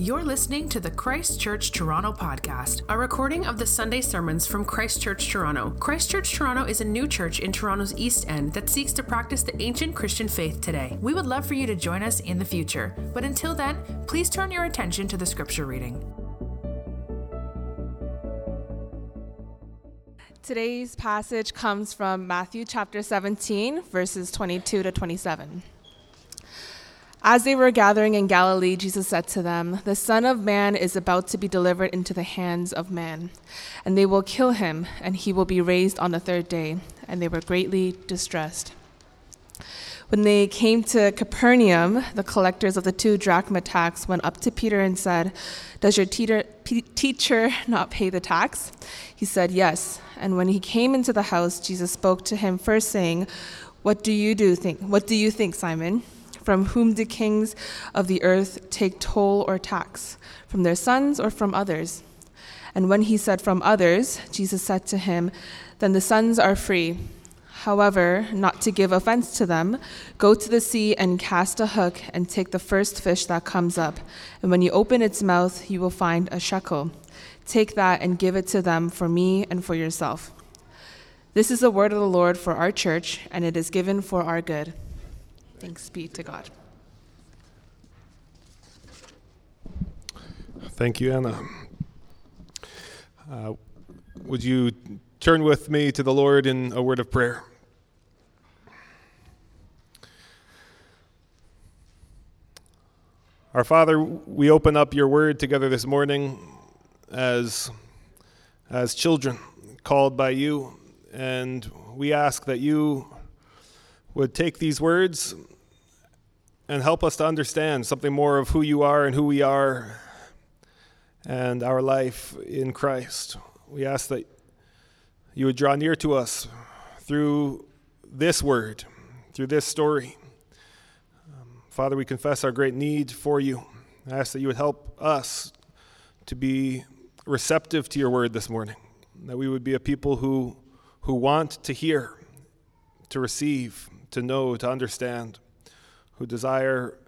You're listening to the Christ Church Toronto podcast, a recording of the Sunday sermons from Christ Church Toronto. Christ Church Toronto is a new church in Toronto's East End that seeks to practice the ancient Christian faith today. We would love for you to join us in the future, but until then, please turn your attention to the scripture reading. Today's passage comes from Matthew chapter 17, verses 22 to 27. As they were gathering in Galilee, Jesus said to them, The Son of Man is about to be delivered into the hands of men, and they will kill him, and he will be raised on the third day. And they were greatly distressed. When they came to Capernaum, the collectors of the two drachma tax went up to Peter and said, Does your teeter, p- teacher not pay the tax? He said, Yes. And when he came into the house, Jesus spoke to him first, saying, What do you do think? What do you think, Simon? From whom do kings of the earth take toll or tax? From their sons or from others? And when he said, From others, Jesus said to him, Then the sons are free. However, not to give offense to them, go to the sea and cast a hook and take the first fish that comes up. And when you open its mouth, you will find a shekel. Take that and give it to them for me and for yourself. This is the word of the Lord for our church, and it is given for our good. Thanks be to God. Thank you, Anna. Uh, would you turn with me to the Lord in a word of prayer? Our Father, we open up your word together this morning as, as children called by you, and we ask that you would take these words and help us to understand something more of who you are and who we are and our life in Christ. We ask that you would draw near to us through this word, through this story. Um, Father, we confess our great need for you. I ask that you would help us to be receptive to your word this morning, that we would be a people who, who want to hear, to receive, to know, to understand who desire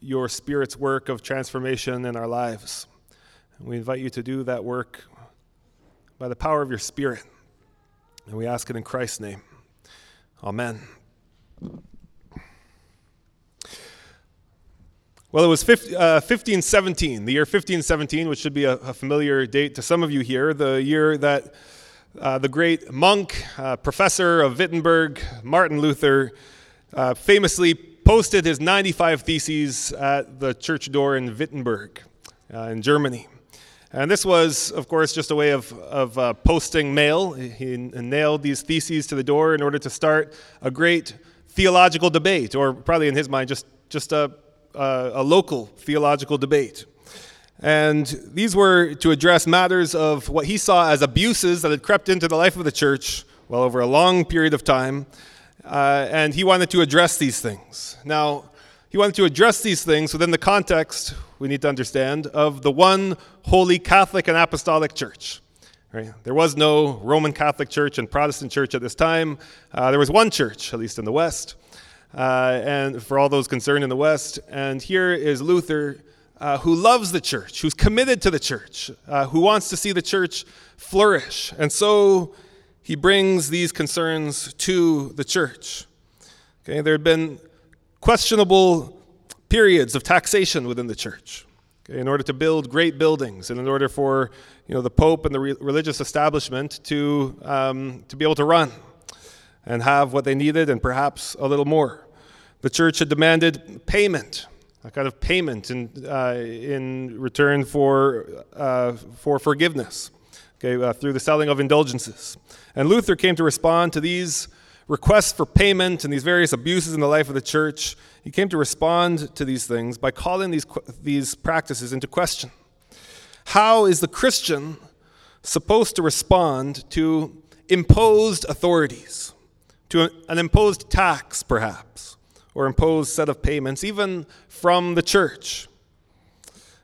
your Spirit's work of transformation in our lives. And we invite you to do that work by the power of your Spirit. And we ask it in Christ's name. Amen. Well, it was 15, uh, 1517, the year 1517, which should be a, a, familiar date to some of you here, the year that uh, the great monk, uh, professor of Wittenberg, Martin Luther, uh, famously posted his 95 theses at the church door in Wittenberg uh, in Germany. And this was, of course, just a way of, of uh, posting mail. He nailed these theses to the door in order to start a great theological debate, or probably in his mind, just, just a, a, a local theological debate. And these were to address matters of what he saw as abuses that had crept into the life of the church, well, over a long period of time, uh, and he wanted to address these things. Now, he wanted to address these things within the context, we need to understand, of the one holy Catholic and Apostolic Church. Right? There was no Roman Catholic Church and Protestant Church at this time. Uh, there was one church, at least in the West, uh, and for all those concerned in the West. And here is Luther, uh, who loves the church, who's committed to the church, uh, who wants to see the church flourish. And so he brings these concerns to the church. Okay, there had been questionable periods of taxation within the church okay, in order to build great buildings and in order for you know, the Pope and the re- religious establishment to, um, to be able to run and have what they needed and perhaps a little more. The church had demanded payment, a kind of payment in, uh, in return for, uh, for forgiveness okay, uh, through the selling of indulgences. And Luther came to respond to these requests for payment and these various abuses in the life of the church. He came to respond to these things by calling these, these practices into question. How is the Christian supposed to respond to imposed authorities, to an imposed tax, perhaps, or imposed set of payments, even from the church?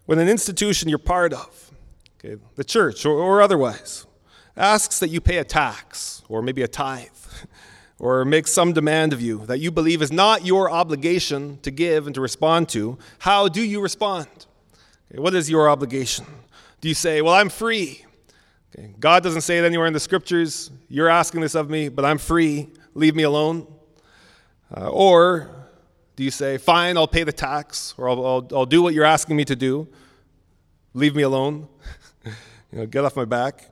When an institution you're part of, okay, the church or, or otherwise, asks that you pay a tax or maybe a tithe or makes some demand of you that you believe is not your obligation to give and to respond to, how do you respond? Okay, what is your obligation? Do you say, Well, I'm free? Okay, God doesn't say it anywhere in the scriptures. You're asking this of me, but I'm free. Leave me alone. Uh, or do you say, Fine, I'll pay the tax, or I'll, I'll, I'll do what you're asking me to do. Leave me alone. you know, get off my back.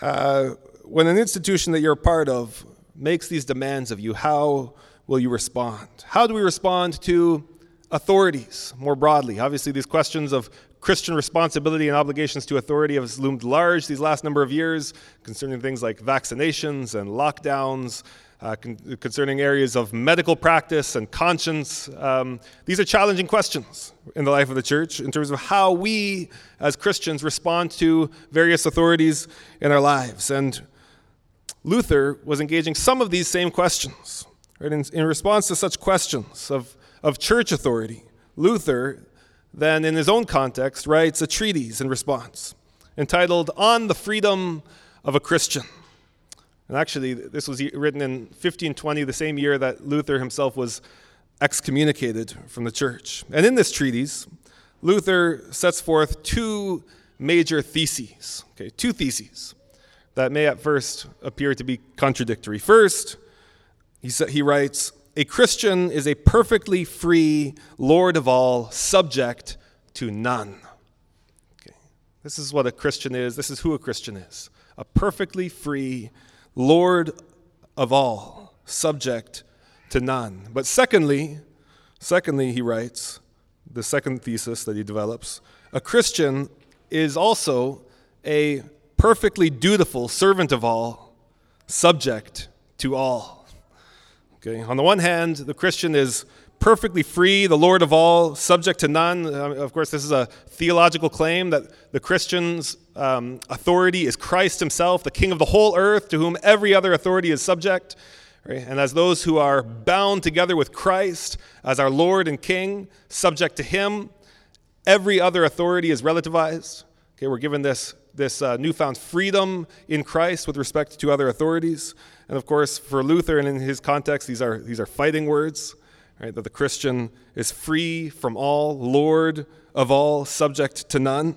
Uh, when an institution that you're a part of makes these demands of you, how will you respond? How do we respond to authorities more broadly? Obviously, these questions of Christian responsibility and obligations to authority have loomed large these last number of years concerning things like vaccinations and lockdowns, uh, con- concerning areas of medical practice and conscience. Um, these are challenging questions in the life of the church in terms of how we as Christians respond to various authorities in our lives. And Luther was engaging some of these same questions. Right? In, in response to such questions of, of church authority, Luther then, in his own context, writes a treatise in response entitled On the Freedom of a Christian. And actually, this was written in 1520, the same year that Luther himself was excommunicated from the church. And in this treatise, Luther sets forth two major theses, okay, two theses that may at first appear to be contradictory. First, he, sa- he writes, A Christian is a perfectly free Lord of all, subject to none. Okay. This is what a Christian is. This is who a Christian is a perfectly free Lord of all, subject to none. But secondly, secondly, he writes, the second thesis that he develops, a Christian is also a perfectly dutiful servant of all, subject to all. Okay, on the one hand, the Christian is perfectly free, the Lord of all, subject to none. Uh, of course, this is a theological claim that the Christian's um, authority is Christ himself, the King of the whole earth, to whom every other authority is subject. Right? And as those who are bound together with Christ as our Lord and King, subject to him, every other authority is relativized. Okay, we're given this, this uh, newfound freedom in Christ with respect to other authorities. And of course, for Luther and in his context, these are, these are fighting words right? That the Christian is free from all, Lord of all, subject to none.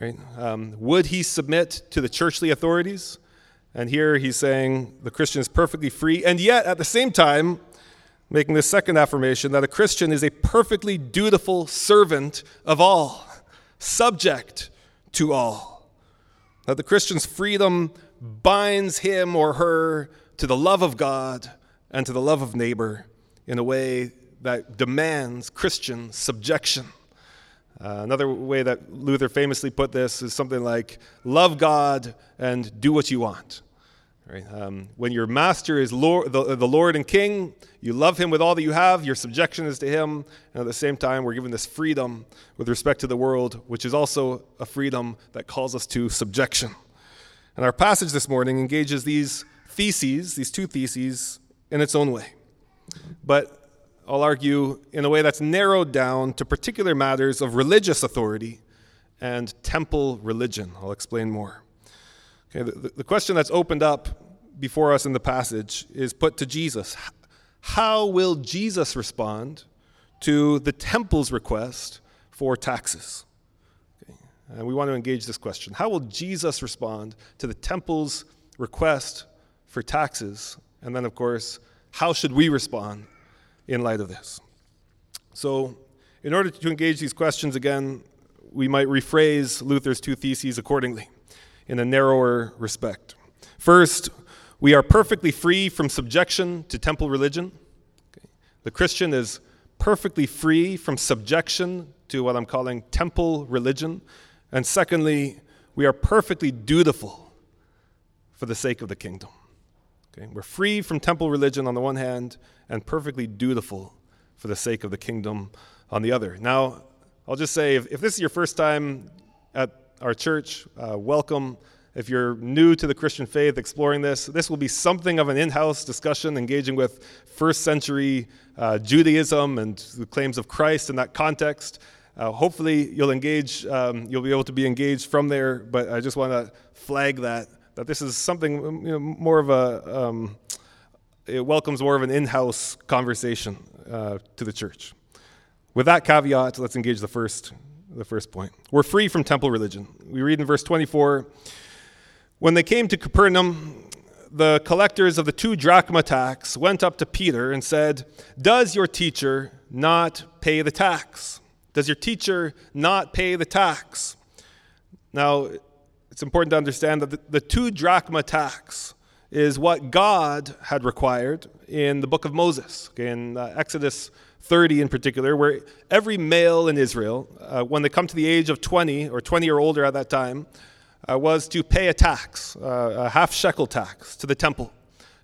Right? Um, would he submit to the churchly authorities? And here he's saying the Christian is perfectly free, and yet at the same time, making this second affirmation that a Christian is a perfectly dutiful servant of all, subject to all. That the Christian's freedom binds him or her to the love of God and to the love of neighbor in a way that demands Christian subjection. Uh, another way that Luther famously put this is something like love God and do what you want. Right? Um, when your master is Lord, the, the Lord and King, you love him with all that you have, your subjection is to him, and at the same time, we're given this freedom with respect to the world, which is also a freedom that calls us to subjection. And our passage this morning engages these theses, these two theses, in its own way but I'll argue in a way that's narrowed down to particular matters of religious authority and temple religion. I'll explain more. Okay, the, the question that's opened up before us in the passage is put to Jesus. How will Jesus respond to the temple's request for taxes? Okay, and we want to engage this question. How will Jesus respond to the temple's request for taxes? And then, of course, how should we respond in light of this? So, in order to engage these questions again, we might rephrase Luther's two theses accordingly in a narrower respect. First, we are perfectly free from subjection to temple religion. The Christian is perfectly free from subjection to what I'm calling temple religion. And secondly, we are perfectly dutiful for the sake of the kingdom. Okay? We're free from temple religion on the one hand and perfectly dutiful for the sake of the kingdom on the other. Now, I'll just say if, if this is your first time at our church, uh, welcome. If you're new to the Christian faith, exploring this, this will be something of an in house discussion engaging with first century uh, Judaism and the claims of Christ in that context. Uh, hopefully, you'll engage, um, you'll be able to be engaged from there, but I just want to flag that that this is something um, you know, more of a, um, it welcomes more of an in house conversation uh, to the church. With that caveat, let's engage the first, the first point. We're free from temple religion. We read in verse 24 When they came to Capernaum, the collectors of the two drachma tax went up to Peter and said, Does your teacher not pay the tax? Does your teacher not pay the tax? Now, it's important to understand that the, the two drachma tax is what God had required in the book of Moses, okay, in uh, Exodus 30 in particular, where every male in Israel, uh, when they come to the age of 20 or 20 or older at that time, uh, was to pay a tax, uh, a half shekel tax, to the temple.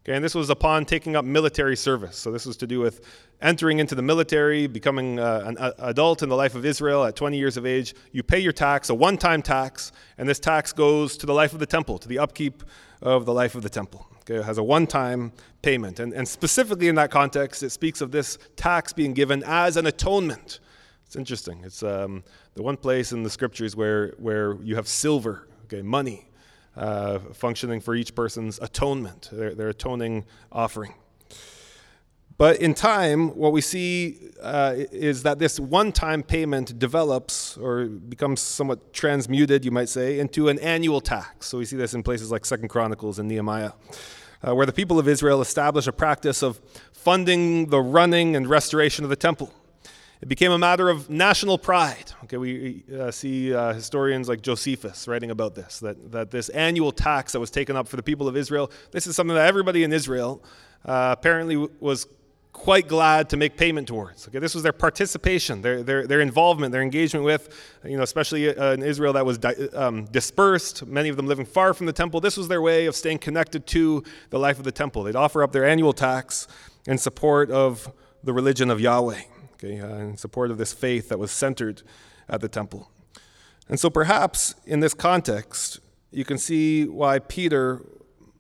Okay, and this was upon taking up military service. So this was to do with entering into the military, becoming uh, an a- adult in the life of Israel at 20 years of age. You pay your tax, a one-time tax, and this tax goes to the life of the temple, to the upkeep of the life of the temple. Okay, it has a one-time payment, and, and specifically in that context, it speaks of this tax being given as an atonement. It's interesting. It's um, the one place in the scriptures where where you have silver, okay, money uh, functioning for each person's atonement, their, their atoning offering. But in time, what we see uh, is that this one time payment develops or becomes somewhat transmuted, you might say, into an annual tax. So we see this in places like Second Chronicles and Nehemiah, uh, where the people of Israel establish a practice of funding the running and restoration of the temple. It became a matter of national pride. Okay, we uh, see uh, historians like Josephus writing about this, that, that this annual tax that was taken up for the people of Israel, this is something that everybody in Israel uh, apparently was quite glad to make payment towards. Okay, this was their participation, their, their, their involvement, their engagement with, you know, especially uh, in Israel that was di- um, dispersed, many of them living far from the temple. This was their way of staying connected to the life of the temple. They'd offer up their annual tax in support of the religion of Yahweh okay, uh, in support of this faith that was centered at the temple. And so perhaps in this context, you can see why Peter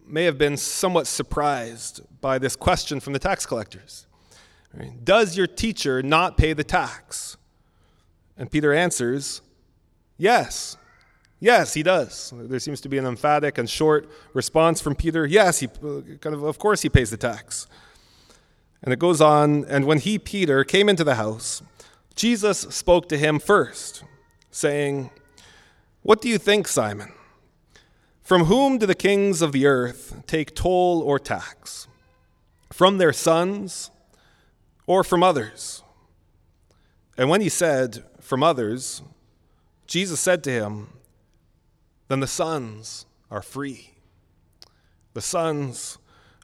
may have been somewhat surprised by this question from the tax collectors. Right? Does your teacher not pay the tax? And Peter answers, Yes. Yes, he does. There seems to be an emphatic and short response from Peter. Yes, he kind of of course he pays the tax. And it goes on, and when he, Peter, came into the house, Jesus spoke to him first, saying, What do you think, Simon? From whom do the kings of the earth take toll or tax? From their sons or from others? And when he said, From others, Jesus said to him, Then the sons are free. The sons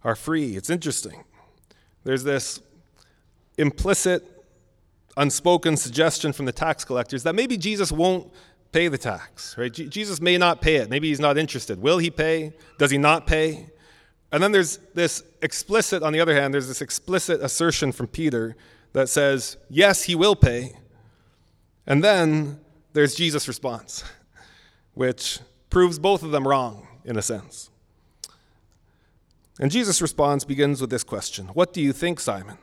are free. It's interesting. There's this implicit, unspoken suggestion from the tax collectors that maybe Jesus won't pay the tax, right? Jesus may not pay it. Maybe he's not interested. Will he pay? Does he not pay? And then there's this explicit, on the other hand, there's this explicit assertion from Peter that says, yes, he will pay. And then there's Jesus' response, which proves both of them wrong in a sense. And Jesus' response begins with this question What do you think, Simon?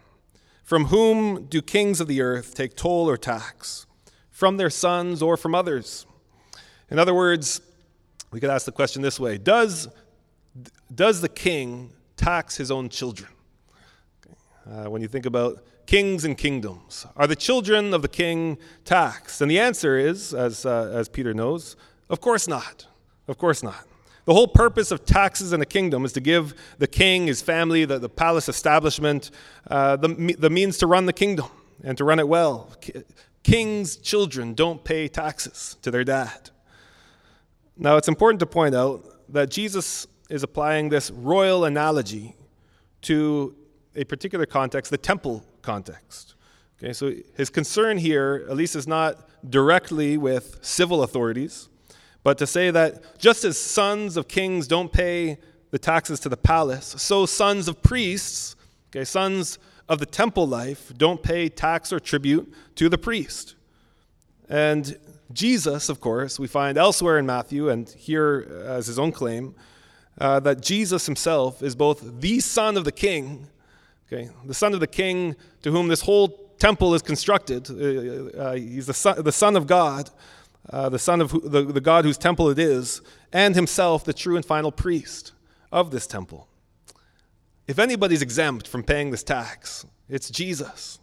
From whom do kings of the earth take toll or tax? From their sons or from others? In other words, we could ask the question this way Does, does the king tax his own children? Uh, when you think about kings and kingdoms, are the children of the king taxed? And the answer is, as, uh, as Peter knows, of course not. Of course not. The whole purpose of taxes in a kingdom is to give the king, his family, the, the palace establishment, uh, the, the means to run the kingdom and to run it well. King's children don't pay taxes to their dad. Now, it's important to point out that Jesus is applying this royal analogy to a particular context, the temple context. Okay, so his concern here, at least, is not directly with civil authorities but to say that just as sons of kings don't pay the taxes to the palace, so sons of priests, okay, sons of the temple life, don't pay tax or tribute to the priest. And Jesus, of course, we find elsewhere in Matthew and here as his own claim, uh, that Jesus himself is both the son of the king, okay, the son of the king to whom this whole temple is constructed. Uh, uh, he's the son, the son of God, uh, the Son of who, the, the God whose temple it is, and himself the true and final priest of this temple. If anybody's exempt from paying this tax, it's Jesus.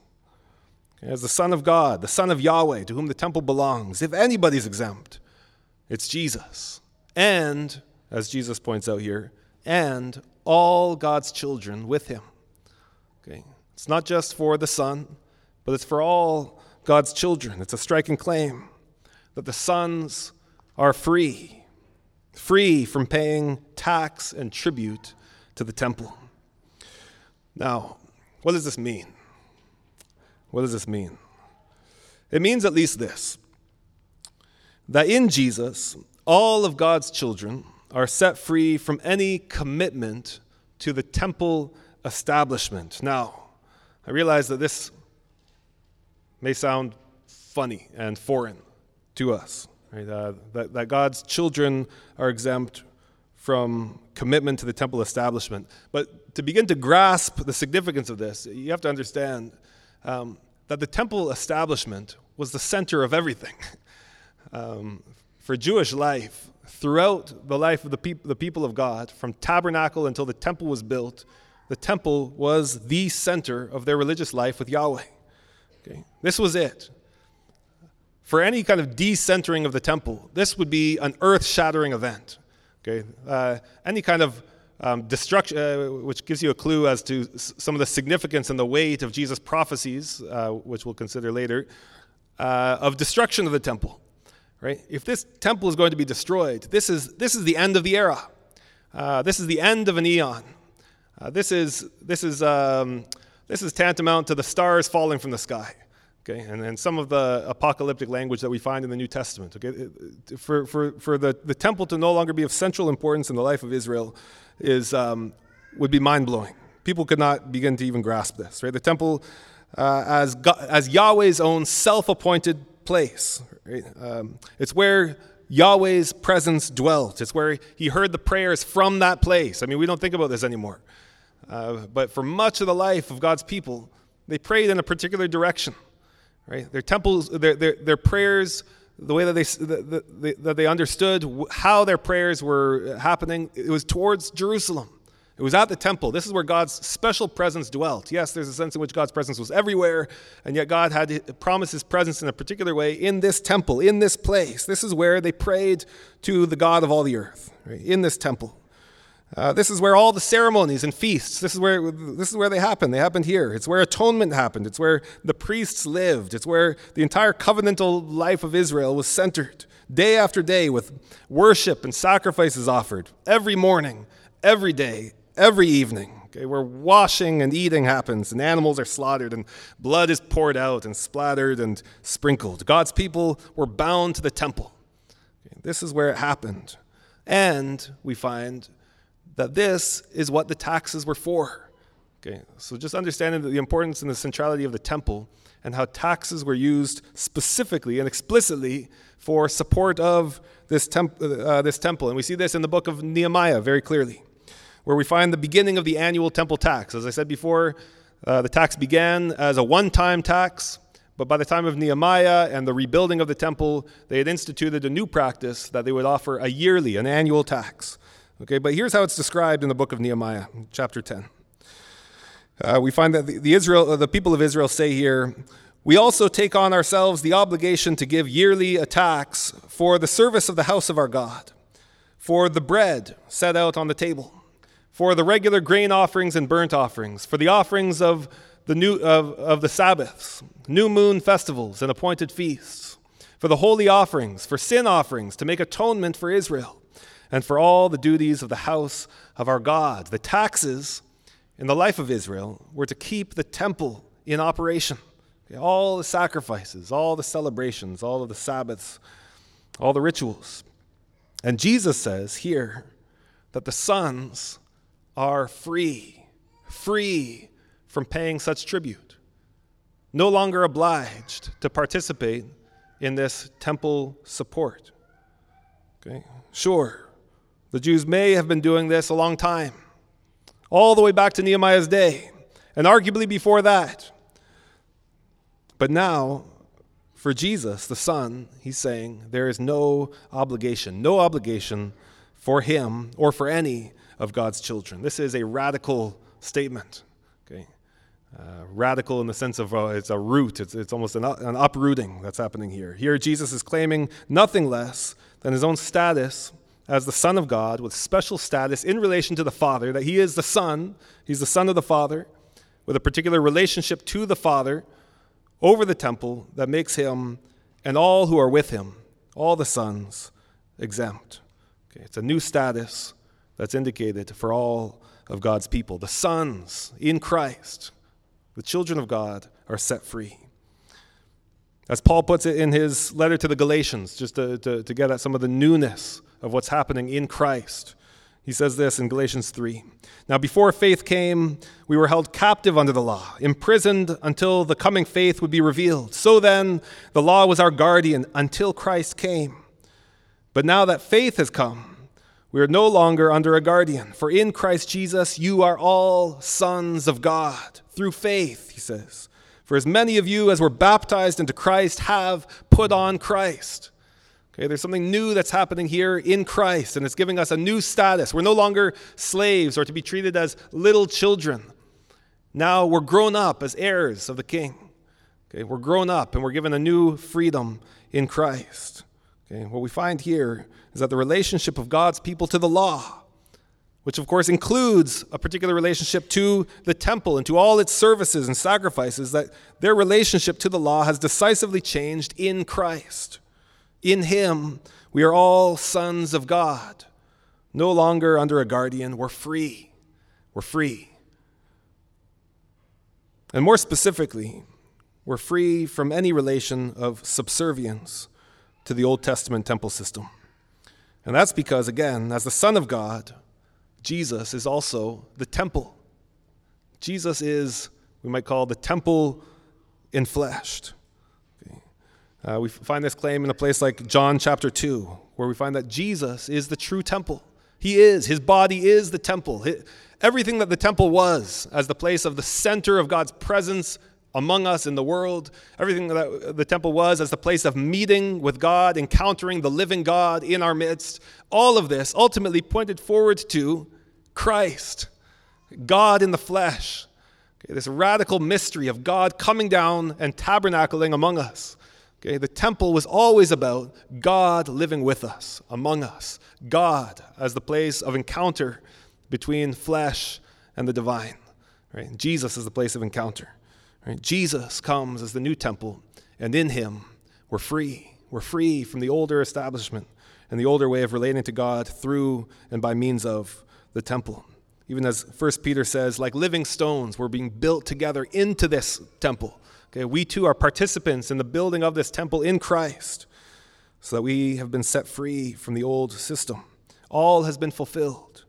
as the Son of God, the Son of Yahweh, to whom the temple belongs. If anybody's exempt, it's Jesus. And, as Jesus points out here, and all God's children with him. Okay? It's not just for the Son, but it's for all God's children. It's a striking claim that the sons are free, free from paying tax and tribute to the temple. Now, what does this mean? What does this mean? It means at least this that in Jesus, all of God's children are set free from any commitment to the temple establishment. Now, I realize that this may sound funny and foreign to us, right? uh, that, that God's children are exempt from commitment to the temple establishment. But to begin to grasp the significance of this, you have to understand um, that the temple establishment was the center of everything. Um, for Jewish life, throughout the life of the, the people of God, from tabernacle until the temple was built, the temple was the center of their religious life with Yahweh. Okay? This was it. For any kind of decentering of the temple, this would be an earth shattering event. Okay? Uh, any kind of um, destruction, uh, which gives you a clue as to s- some of the significance and the weight of Jesus' prophecies, uh, which we'll consider later, uh, of destruction of the temple. Right? If this temple is going to be destroyed, this is, this is the end of the era. Uh, this is the end of an eon. Uh, this, is, this, is, um, this is tantamount to the stars falling from the sky. Okay, and, and some of the apocalyptic language that we find in the New Testament. Okay, for, for, for the, the temple to no longer be of central importance in the life of Israel is, um, would be mind blowing. People could not begin to even grasp this. Right, the temple uh, as, God, as Yahweh's own self appointed place. Right? Um, it's where Yahweh's presence dwelt. It's where he heard the prayers from that place. I mean, we don't think about this anymore. Uh, but for much of the life of God's people, they prayed in a particular direction. Right? Their temples, their, their, their prayers, the way that they, that, that they understood how their prayers were happening, it was towards Jerusalem. It was at the temple. This is where God's special presence dwelt. Yes, there's a sense in which God's presence was everywhere, and yet God had promised his presence in a particular way in this temple, in this place. This is where they prayed to the God of all the earth, right? in this temple. Uh, this is where all the ceremonies and feasts, this is, where, this is where they happened. They happened here. It's where atonement happened. It's where the priests lived. It's where the entire covenantal life of Israel was centered, day after day, with worship and sacrifices offered every morning, every day, every evening. Okay, where washing and eating happens, and animals are slaughtered, and blood is poured out and splattered and sprinkled. God's people were bound to the temple. Okay, this is where it happened. And we find that this is what the taxes were for. Okay, so just understanding the importance and the centrality of the temple and how taxes were used specifically and explicitly for support of this, temp- uh, this temple. And we see this in the book of Nehemiah very clearly, where we find the beginning of the annual temple tax. As I said before, uh, the tax began as a one time tax, but by the time of Nehemiah and the rebuilding of the temple, they had instituted a new practice that they would offer a yearly, an annual tax. Okay, but here's how it's described in the book of Nehemiah, chapter 10. Uh, we find that the, the, Israel, uh, the people of Israel say here, we also take on ourselves the obligation to give yearly a tax for the service of the house of our God, for the bread set out on the table, for the regular grain offerings and burnt offerings, for the offerings of the, new, of, of the Sabbaths, new moon festivals, and appointed feasts, for the holy offerings, for sin offerings, to make atonement for Israel and for all the duties of the house of our God. The taxes in the life of Israel were to keep the temple in operation. Okay, all the sacrifices, all the celebrations, all of the Sabbaths, all the rituals. And Jesus says here that the sons are free, free from paying such tribute, no longer obliged to participate in this temple support. Okay? Sure, the Jews may have been doing this a long time, all the way back to Nehemiah's day, and arguably before that. But now, for Jesus, the Son, he's saying there is no obligation, no obligation for him or for any of God's children. This is a radical statement. Okay? Uh, radical in the sense of uh, it's a root, it's, it's almost an, an uprooting that's happening here. Here, Jesus is claiming nothing less than his own status as the Son of God with special status in relation to the Father, that he is the Son, he's the Son of the Father, with a particular relationship to the Father over the temple that makes him and all who are with him, all the sons, exempt. Okay, it's a new status that's indicated for all of God's people. The sons in Christ, the children of God, are set free. As Paul puts it in his letter to the Galatians, just to, to, to get at some of the newness of what's happening in Christ, he says this in Galatians 3. Now, before faith came, we were held captive under the law, imprisoned until the coming faith would be revealed. So then, the law was our guardian until Christ came. But now that faith has come, we are no longer under a guardian. For in Christ Jesus, you are all sons of God through faith, he says. For as many of you as were baptized into Christ have put on Christ. Okay, there's something new that's happening here in Christ, and it's giving us a new status. We're no longer slaves or to be treated as little children. Now we're grown up as heirs of the King. Okay, we're grown up and we're given a new freedom in Christ. Okay, what we find here is that the relationship of God's people to the law, which of course includes a particular relationship to the temple and to all its services and sacrifices, that their relationship to the law has decisively changed in Christ. In Him, we are all sons of God, no longer under a guardian. We're free. We're free. And more specifically, we're free from any relation of subservience to the Old Testament temple system. And that's because, again, as the Son of God, Jesus is also the temple. Jesus is, we might call, the temple infleshed. Uh, we find this claim in a place like John chapter 2, where we find that Jesus is the true temple. He is. His body is the temple. everything that the temple was as the place of the center of God's presence among us in the world, everything that the temple was as the place of meeting with God, encountering the living God in our midst, all of this ultimately pointed forward to Christ, God in the flesh. Okay, this radical mystery of God coming down and tabernacling among us. Okay, the temple was always about God living with us, among us. God as the place of encounter between flesh and the divine. Right? Jesus is the place of encounter. Right? Jesus comes as the new temple, and in him we're free. We're free from the older establishment and the older way of relating to God through and by means of the temple. Even as 1 Peter says, like living stones, we're being built together into this temple Okay, we too are participants in the building of this temple in Christ so that we have been set free from the old system. All has been fulfilled.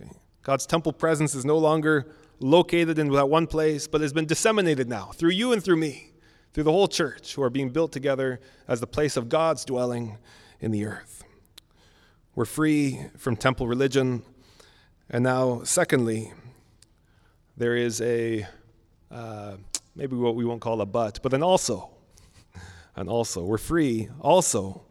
Okay. God's temple presence is no longer located in that one place, but has been disseminated now through you and through me, through the whole church, who are being built together as the place of God's dwelling in the earth. We're free from temple religion. And now, secondly, there is a uh, maybe what we won't call a but, but an also. And also, we're free. Also,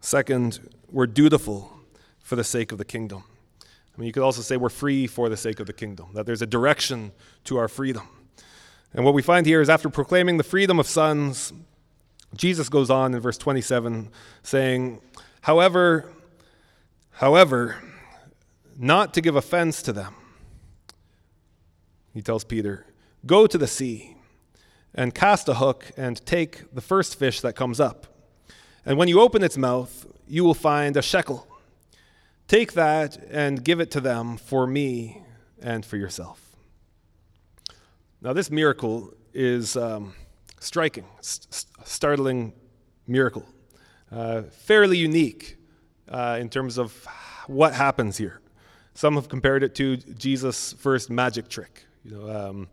second, we're dutiful for the sake of the kingdom. I mean, you could also say we're free for the sake of the kingdom, that there's a direction to our freedom. And what we find here is after proclaiming the freedom of sons, Jesus goes on in verse 27 saying, However, however, not to give offense to them, he tells Peter, Go to the sea and cast a hook and take the first fish that comes up. And when you open its mouth, you will find a shekel. Take that and give it to them for me and for yourself. Now, this miracle is um, striking, st- startling miracle, uh, fairly unique uh, in terms of what happens here. Some have compared it to Jesus' first magic trick. You know, um,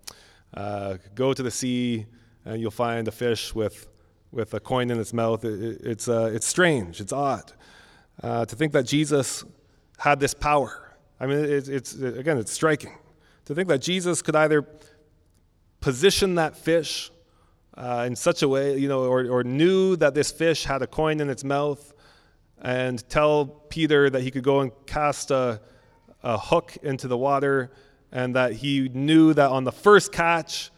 uh, go to the sea and you'll find a fish with, with a coin in its mouth. It, it, it's, uh, it's strange, it's odd. Uh, to think that Jesus had this power. I mean, it, it's, again, it's striking. To think that Jesus could either position that fish uh, in such a way, you know, or, or knew that this fish had a coin in its mouth and tell Peter that he could go and cast a, a hook into the water and that he knew that on the first catch,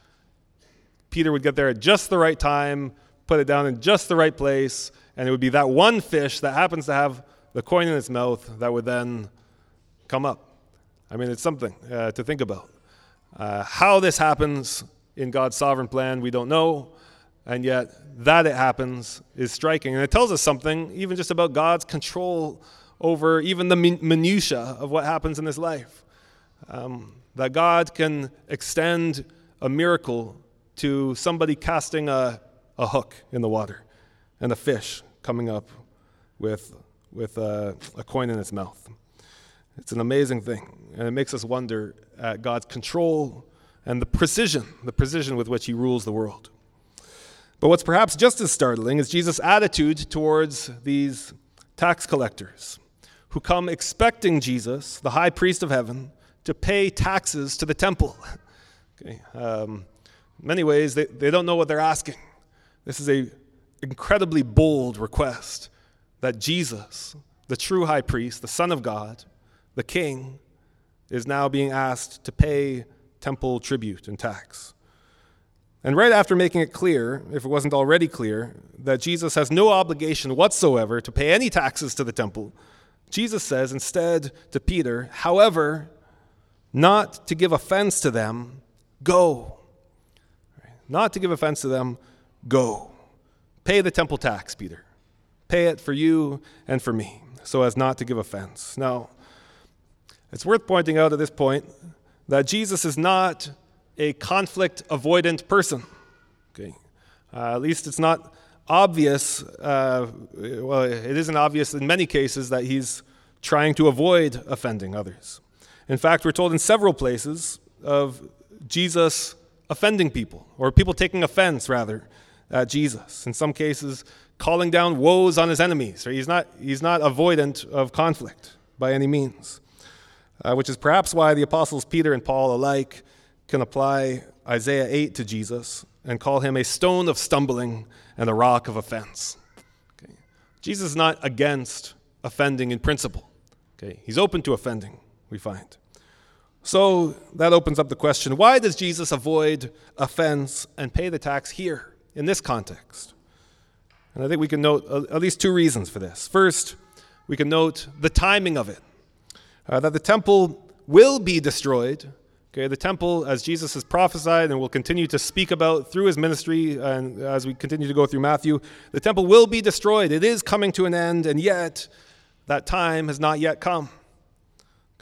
Peter would get there at just the right time, put it down in just the right place, and it would be that one fish that happens to have the coin in its mouth that would then come up. I mean, it's something uh, to think about. Uh, how this happens in God's sovereign plan, we don't know, and yet that it happens is striking. And it tells us something, even just about God's control over even the minutiae of what happens in this life. Um, that God can extend a miracle to somebody casting a, a hook in the water and a fish coming up with, with a, a coin in its mouth. It's an amazing thing, and it makes us wonder at God's control and the precision, the precision with which he rules the world. But what's perhaps just as startling is Jesus' attitude towards these tax collectors who come expecting Jesus, the high priest of heaven, to pay taxes to the temple. okay. Um, many ways, they, they don't know what they're asking. This is an incredibly bold request that Jesus, the true high priest, the Son of God, the King, is now being asked to pay temple tribute and tax. And right after making it clear, if it wasn't already clear, that Jesus has no obligation whatsoever to pay any taxes to the temple, Jesus says instead to Peter, however, not to give offense to them, go. Not to give offense to them, go. Pay the temple tax, Peter. Pay it for you and for me, so as not to give offense. Now, it's worth pointing out at this point that Jesus is not a conflict avoidant person. Okay? Uh, at least it's not obvious, uh, well, it isn't obvious in many cases that he's trying to avoid offending others. In fact, we're told in several places of Jesus offending people, or people taking offense, rather, at Jesus. In some cases, calling down woes on his enemies. He's, not, he's not avoidant of conflict by any means uh, which is perhaps why the apostles Peter and Paul alike can apply Isaiah 8 to Jesus and call him a stone of stumbling and the rock of offense. Okay. Jesus is not against offending in principle. Okay. He's open to offending, we find. So that opens up the question why does Jesus avoid offense and pay the tax here in this context? And I think we can note at least two reasons for this. First, we can note the timing of it uh, that the temple will be destroyed. Okay, the temple, as Jesus has prophesied and will continue to speak about through his ministry, and as we continue to go through Matthew, the temple will be destroyed. It is coming to an end, and yet that time has not yet come.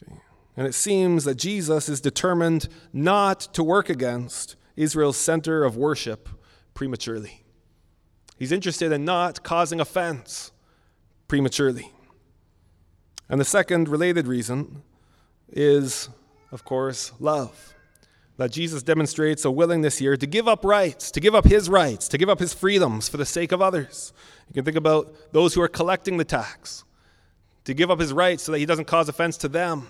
Okay. And it seems that Jesus is determined not to work against Israel's center of worship prematurely. He's interested in not causing offense prematurely. And the second related reason is, of course, love. That Jesus demonstrates a willingness here to give up rights, to give up his rights, to give up his freedoms for the sake of others. You can think about those who are collecting the tax, to give up his rights so that he doesn't cause offense to them,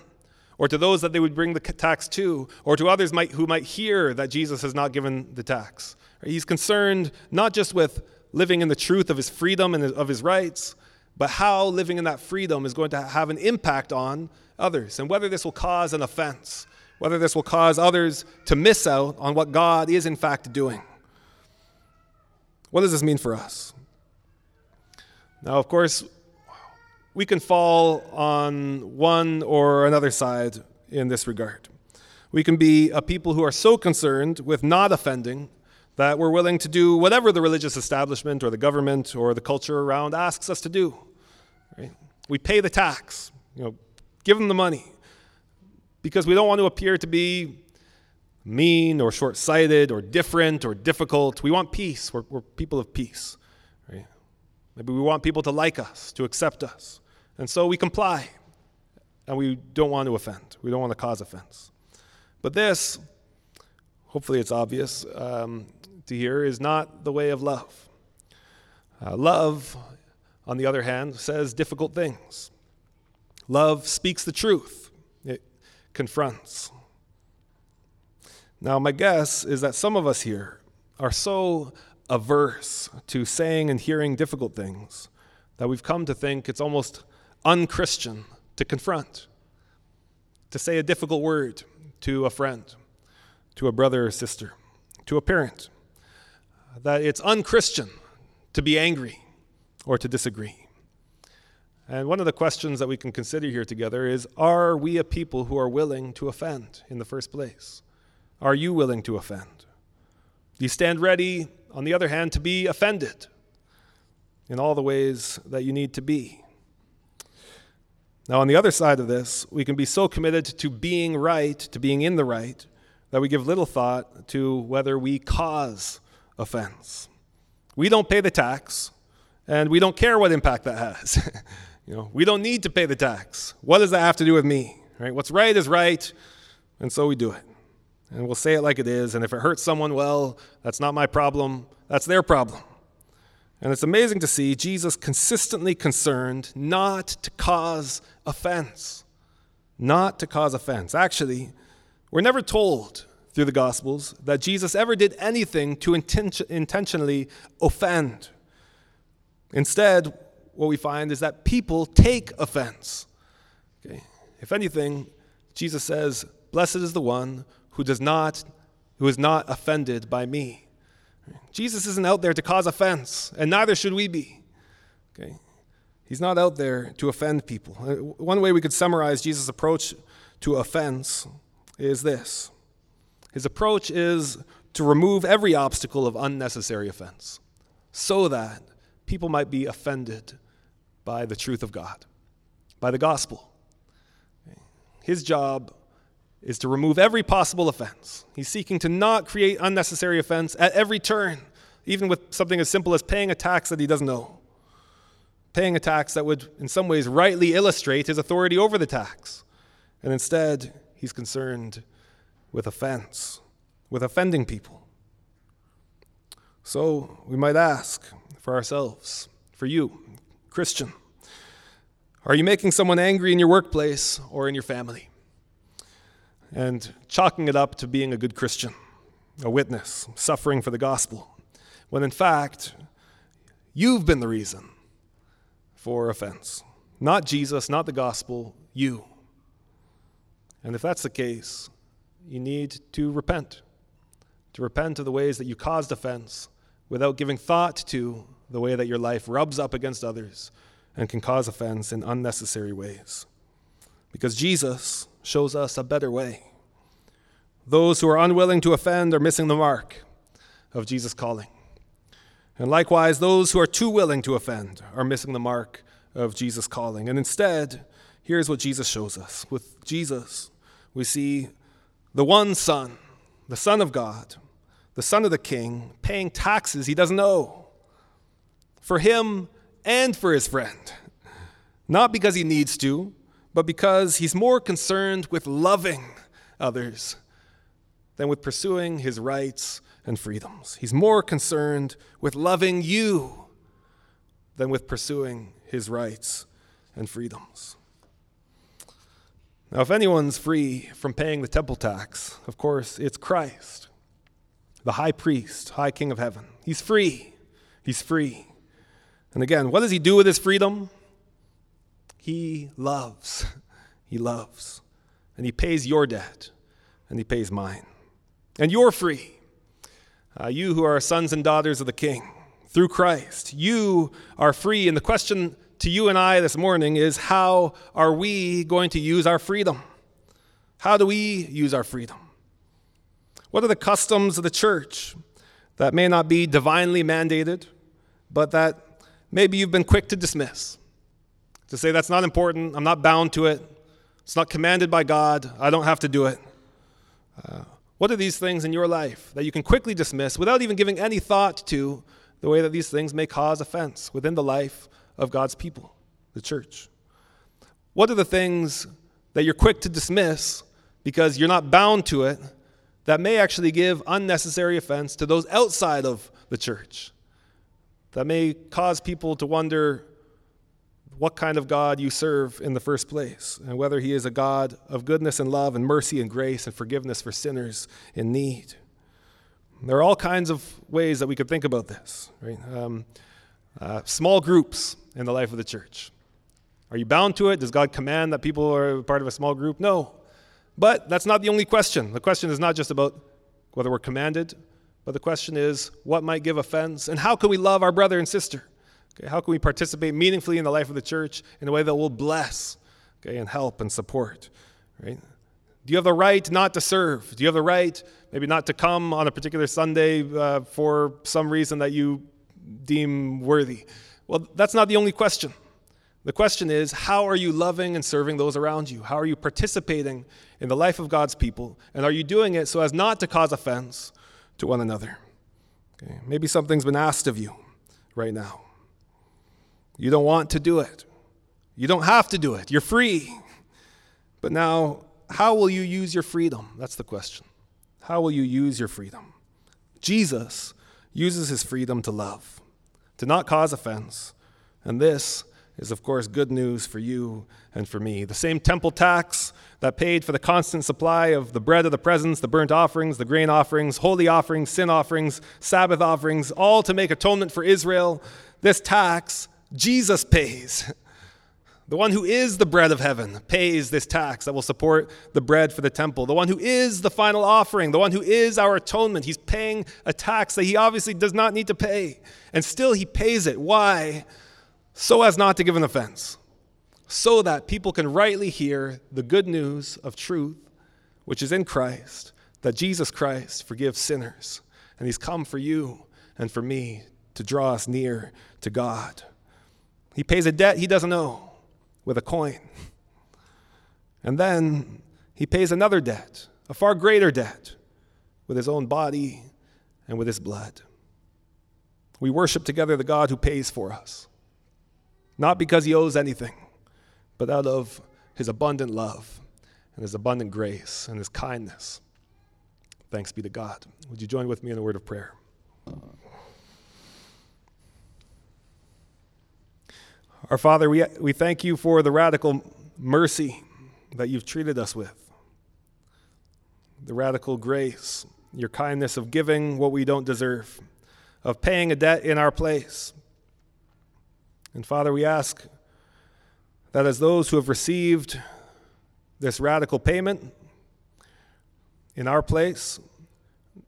or to those that they would bring the tax to, or to others might, who might hear that Jesus has not given the tax. He's concerned not just with living in the truth of his freedom and of his rights, but how living in that freedom is going to have an impact on others, and whether this will cause an offense, whether this will cause others to miss out on what God is in fact doing. What does this mean for us? Now, of course, we can fall on one or another side in this regard. We can be a people who are so concerned with not offending that we're willing to do whatever the religious establishment or the government or the culture around asks us to do. Right? We pay the tax, you know, give them the money because we don't want to appear to be mean or short sighted or different or difficult. We want peace. We're, we're people of peace. Right? Maybe we want people to like us, to accept us. And so we comply. And we don't want to offend, we don't want to cause offense. But this, hopefully it's obvious, um, to hear is not the way of love. Uh, love, on the other hand, says difficult things. Love speaks the truth, it confronts. Now, my guess is that some of us here are so averse to saying and hearing difficult things that we've come to think it's almost unchristian to confront, to say a difficult word to a friend, to a brother or sister, to a parent that it's unchristian to be angry or to disagree. And one of the questions that we can consider here together is Are we a people who are willing to offend in the first place? Are you willing to offend? Do you stand ready, on the other hand, to be offended in all the ways that you need to be? Now, on the other side of this, we can be so committed to being right, to being in the right, that we give little thought to whether we cause offense. We don't pay the tax, and we don't care what impact that has. you know, we don't need to pay the tax. What does that have to do with me? Right? What's right is right, and so we do it. And we'll say it like it is, and if it hurts someone, well, that's not my problem, that's their problem. And it's amazing to see Jesus consistently concerned not to cause offense. Not to cause offense. Actually, we're never told through the Gospels that Jesus ever did anything to inten- intentionally offend. Instead, what we find is that people take offense. Okay? If anything, Jesus says, Blessed is the one who does not, who is not offended by me. Jesus isn't out there to cause offense, and neither should we be. Okay? He's not out there to offend people. Uh, one way we could summarize Jesus' approach to offense is this His approach is to remove every obstacle of unnecessary offense so that people might be offended by the truth of God, by the gospel. His job is to remove every possible offense. He's seeking to not create unnecessary offense at every turn, even with something as simple as paying a tax that he doesn't know. Paying a tax that would, in some ways, rightly illustrate his authority over the tax. And instead, he's concerned with offense, with offending people. So we might ask for ourselves, for you, Christian, are you making someone angry in your workplace or in your family? and chalking it up to being a good Christian, a witness, suffering for the gospel, when in fact, you've been the reason for offense. Not Jesus, not the gospel, you. And if that's the case, you need to repent. To repent of the ways that you caused offense without giving thought to the way that your life rubs up against others and can cause offense in unnecessary ways. Because Jesus shows us a better way. Those who are unwilling to offend are missing the mark of Jesus' calling. And likewise, those who are too willing to offend are missing the mark of Jesus' calling. And instead, here's what Jesus shows us. With Jesus, we see the one Son, the Son of God, the Son of the King, paying taxes he doesn't owe for him and for his friend. Not because he needs to, but because he's more concerned with loving others than with pursuing his rights and freedoms. He's more concerned with loving you than with pursuing his rights and freedoms. Now, if anyone's free from paying the temple tax, of course, it's Christ, the high priest, high king of heaven. He's free. He's free. And again, what does he do with his freedom? He loves. He loves. And he pays your debt, and he pays mine. And you're free. Uh, you who are sons and daughters of the King through Christ, you are free. And the question to you and I this morning is how are we going to use our freedom? How do we use our freedom? What are the customs of the church that may not be divinely mandated, but that maybe you've been quick to dismiss? To say that's not important, I'm not bound to it, it's not commanded by God, I don't have to do it. Uh, what are these things in your life that you can quickly dismiss without even giving any thought to the way that these things may cause offense within the life of God's people, the church? What are the things that you're quick to dismiss because you're not bound to it that may actually give unnecessary offense to those outside of the church? That may cause people to wonder what kind of God you serve in the first place, and whether He is a God of goodness and love and mercy and grace and forgiveness for sinners in need. There are all kinds of ways that we could think about this. Right? Um, uh, small groups in the life of the church. Are you bound to it? Does God command that people are part of a small group? No. But that's not the only question. The question is not just about whether we're commanded, But the question is, what might give offense? And how can we love our brother and sister? Okay, how can we participate meaningfully in the life of the church in a way that will bless okay, and help and support? Right? Do you have the right not to serve? Do you have the right maybe not to come on a particular Sunday uh, for some reason that you deem worthy? Well, that's not the only question. The question is, how are you loving and serving those around you? How are you participating in the life of God's people? And are you doing it so as not to cause offense to one another? Okay. Maybe something's been asked of you right now. You don't want to do it. You don't have to do it. You're free. But now, how will you use your freedom? That's the question. How will you use your freedom? Jesus uses his freedom to love, to not cause offense. And this is, of course, good news for you and for me. The same temple tax that paid for the constant supply of the bread of the presence, the burnt offerings, the grain offerings, holy offerings, sin offerings, Sabbath offerings, all to make atonement for Israel, this tax Jesus pays. The one who is the bread of heaven pays this tax that will support the bread for the temple. The one who is the final offering, the one who is our atonement, he's paying a tax that he obviously does not need to pay. And still he pays it. Why? so as not to give an offense, so that people can rightly hear the good news of truth, which is in Christ, that Jesus Christ forgives sinners, and he's come for you and for me to draw us near to God. He pays a debt he doesn't owe with a coin. And then he pays another debt, a far greater debt, with his own body and with his blood. We worship together the God who pays for us not because he owes anything, but out of his abundant love and his abundant grace and his kindness. Thanks be to God. Would you join with me in a word of prayer? Our Father, we, we thank you for the radical mercy that you've treated us with, the radical grace, your kindness of giving what we don't deserve, of paying a debt in our place. And Father, we ask that as those who have received this radical payment in our place,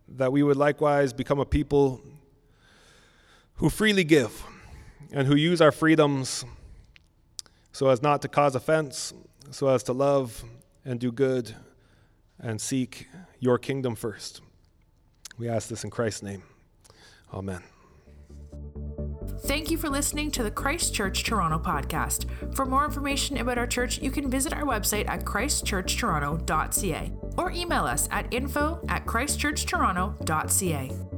that we would likewise become a people who freely give and who use our freedoms so as not to cause offense, so as to love and do good and seek your kingdom first. We ask this in Christ's name. Amen. Thank you for listening to the Christ Church Toronto podcast. For more information about our church, you can visit our website at christchurchtoronto.ca or email us at info at christchurchtoronto.ca.